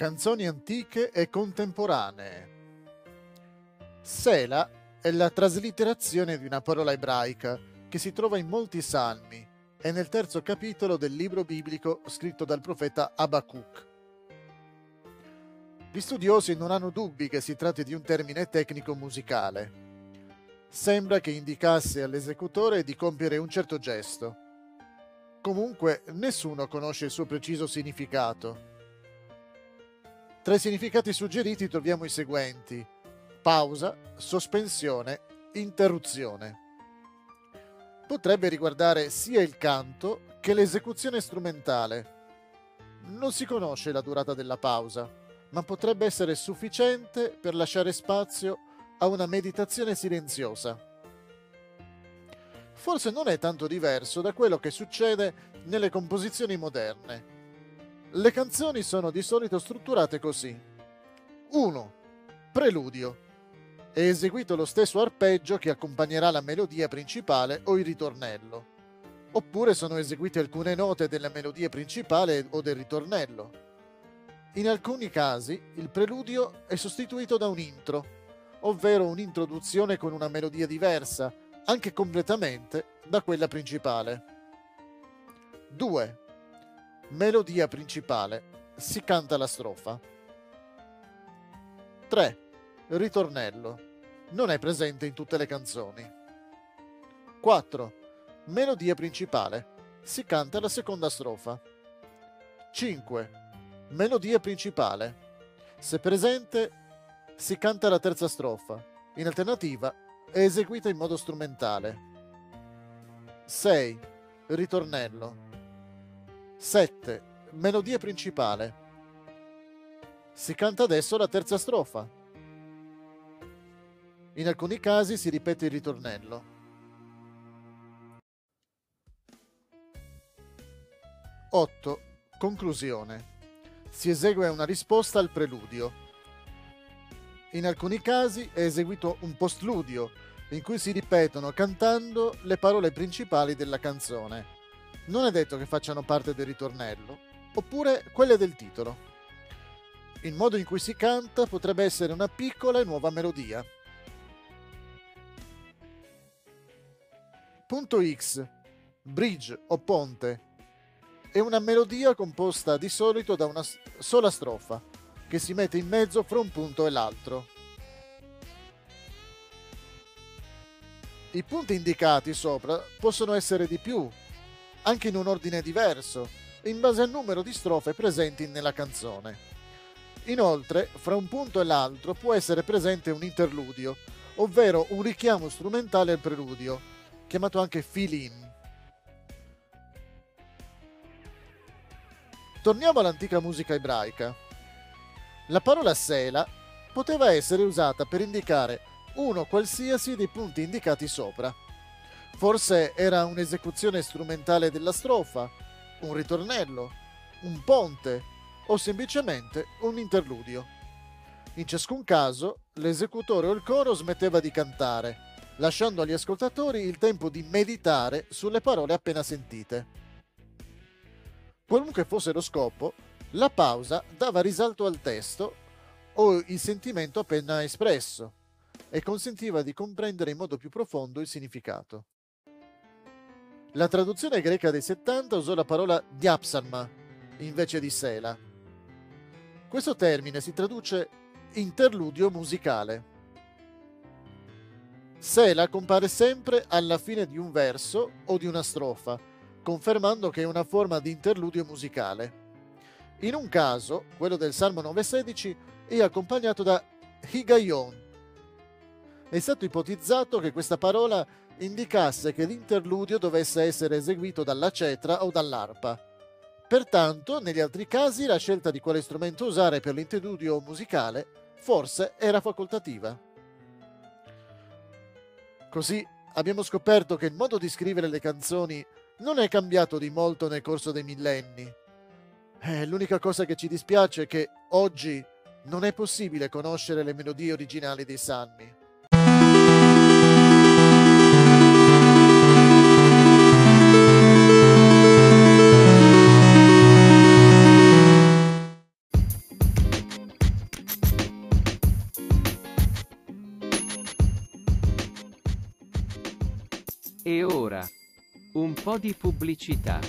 Canzoni antiche e contemporanee. Sela è la traslitterazione di una parola ebraica che si trova in molti salmi e nel terzo capitolo del libro biblico scritto dal profeta Abacuc. Gli studiosi non hanno dubbi che si tratti di un termine tecnico musicale. Sembra che indicasse all'esecutore di compiere un certo gesto. Comunque nessuno conosce il suo preciso significato tra i significati suggeriti troviamo i seguenti: pausa, sospensione, interruzione. Potrebbe riguardare sia il canto che l'esecuzione strumentale. Non si conosce la durata della pausa, ma potrebbe essere sufficiente per lasciare spazio a una meditazione silenziosa. Forse non è tanto diverso da quello che succede nelle composizioni moderne le canzoni sono di solito strutturate così. 1. Preludio. È eseguito lo stesso arpeggio che accompagnerà la melodia principale o il ritornello. Oppure sono eseguite alcune note della melodia principale o del ritornello. In alcuni casi il preludio è sostituito da un intro, ovvero un'introduzione con una melodia diversa, anche completamente, da quella principale. 2 Melodia principale. Si canta la strofa. 3. Ritornello. Non è presente in tutte le canzoni. 4. Melodia principale. Si canta la seconda strofa. 5. Melodia principale. Se presente, si canta la terza strofa. In alternativa, è eseguita in modo strumentale. 6. Ritornello 7. Melodia principale. Si canta adesso la terza strofa. In alcuni casi si ripete il ritornello. Otto. Conclusione. Si esegue una risposta al preludio. In alcuni casi è eseguito un postludio, in cui si ripetono cantando le parole principali della canzone non è detto che facciano parte del ritornello, oppure quelle del titolo. Il modo in cui si canta potrebbe essere una piccola e nuova melodia. Punto X, bridge o ponte, è una melodia composta di solito da una sola strofa, che si mette in mezzo fra un punto e l'altro. I punti indicati sopra possono essere di più anche in un ordine diverso, in base al numero di strofe presenti nella canzone. Inoltre, fra un punto e l'altro può essere presente un interludio, ovvero un richiamo strumentale al preludio, chiamato anche fill-in. Torniamo all'antica musica ebraica. La parola sela poteva essere usata per indicare uno qualsiasi dei punti indicati sopra, Forse era un'esecuzione strumentale della strofa, un ritornello, un ponte o semplicemente un interludio. In ciascun caso, l'esecutore o il coro smetteva di cantare, lasciando agli ascoltatori il tempo di meditare sulle parole appena sentite. Qualunque fosse lo scopo, la pausa dava risalto al testo o il sentimento appena espresso e consentiva di comprendere in modo più profondo il significato. La traduzione greca dei 70 usò la parola diapsalma invece di sela. Questo termine si traduce interludio musicale. Sela compare sempre alla fine di un verso o di una strofa, confermando che è una forma di interludio musicale. In un caso, quello del Salmo 9,16, è accompagnato da Higayon. È stato ipotizzato che questa parola indicasse che l'interludio dovesse essere eseguito dalla cetra o dall'arpa. Pertanto, negli altri casi, la scelta di quale strumento usare per l'interludio musicale forse era facoltativa. Così abbiamo scoperto che il modo di scrivere le canzoni non è cambiato di molto nel corso dei millenni. Eh, l'unica cosa che ci dispiace è che oggi non è possibile conoscere le melodie originali dei salmi. Un po' di pubblicità.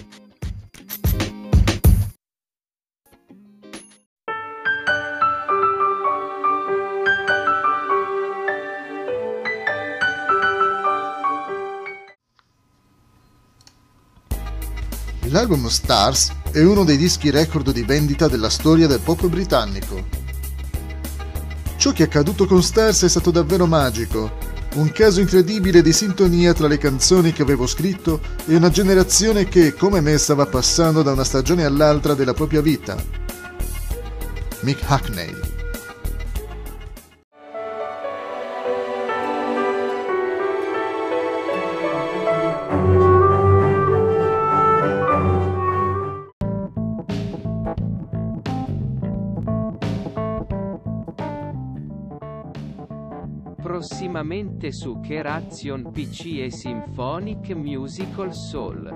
L'album Stars è uno dei dischi record di vendita della storia del pop britannico. Ciò che è accaduto con Stars è stato davvero magico, un caso incredibile di sintonia tra le canzoni che avevo scritto e una generazione che, come me, stava passando da una stagione all'altra della propria vita. Mick Hackney prossimamente su Keration PC e Symphonic Musical Soul.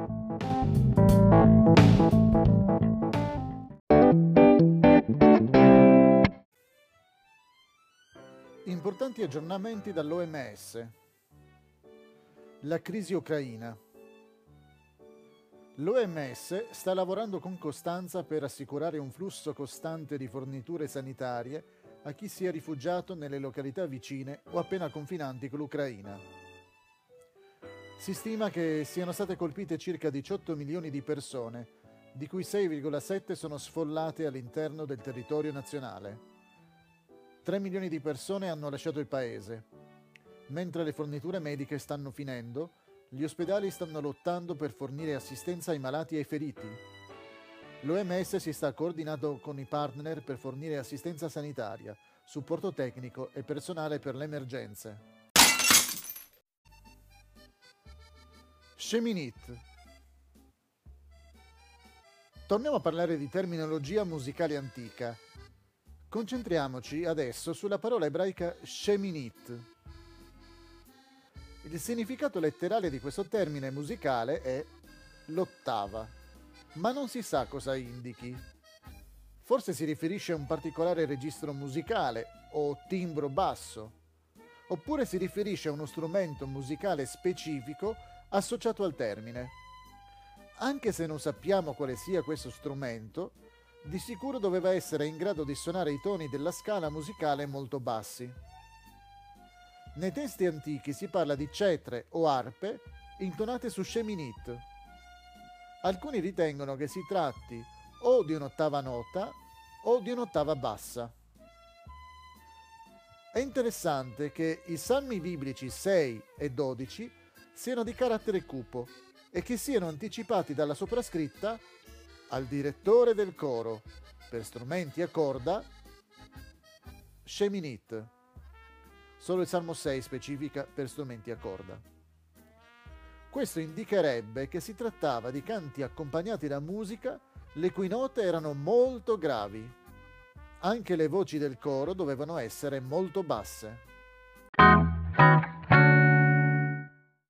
Importanti aggiornamenti dall'OMS. La crisi ucraina. L'OMS sta lavorando con costanza per assicurare un flusso costante di forniture sanitarie a chi si è rifugiato nelle località vicine o appena confinanti con l'Ucraina. Si stima che siano state colpite circa 18 milioni di persone, di cui 6,7 sono sfollate all'interno del territorio nazionale. 3 milioni di persone hanno lasciato il paese. Mentre le forniture mediche stanno finendo, gli ospedali stanno lottando per fornire assistenza ai malati e ai feriti, L'OMS si sta coordinando con i partner per fornire assistenza sanitaria, supporto tecnico e personale per le emergenze. Sheminit Torniamo a parlare di terminologia musicale antica. Concentriamoci adesso sulla parola ebraica Sheminit. Il significato letterale di questo termine musicale è l'ottava ma non si sa cosa indichi. Forse si riferisce a un particolare registro musicale o timbro basso, oppure si riferisce a uno strumento musicale specifico associato al termine. Anche se non sappiamo quale sia questo strumento, di sicuro doveva essere in grado di suonare i toni della scala musicale molto bassi. Nei testi antichi si parla di cetre o arpe intonate su sheminit, Alcuni ritengono che si tratti o di un'ottava nota o di un'ottava bassa. È interessante che i salmi biblici 6 e 12 siano di carattere cupo e che siano anticipati dalla soprascritta al direttore del coro per strumenti a corda Sheminit. Solo il Salmo 6 specifica per strumenti a corda. Questo indicherebbe che si trattava di canti accompagnati da musica le cui note erano molto gravi. Anche le voci del coro dovevano essere molto basse.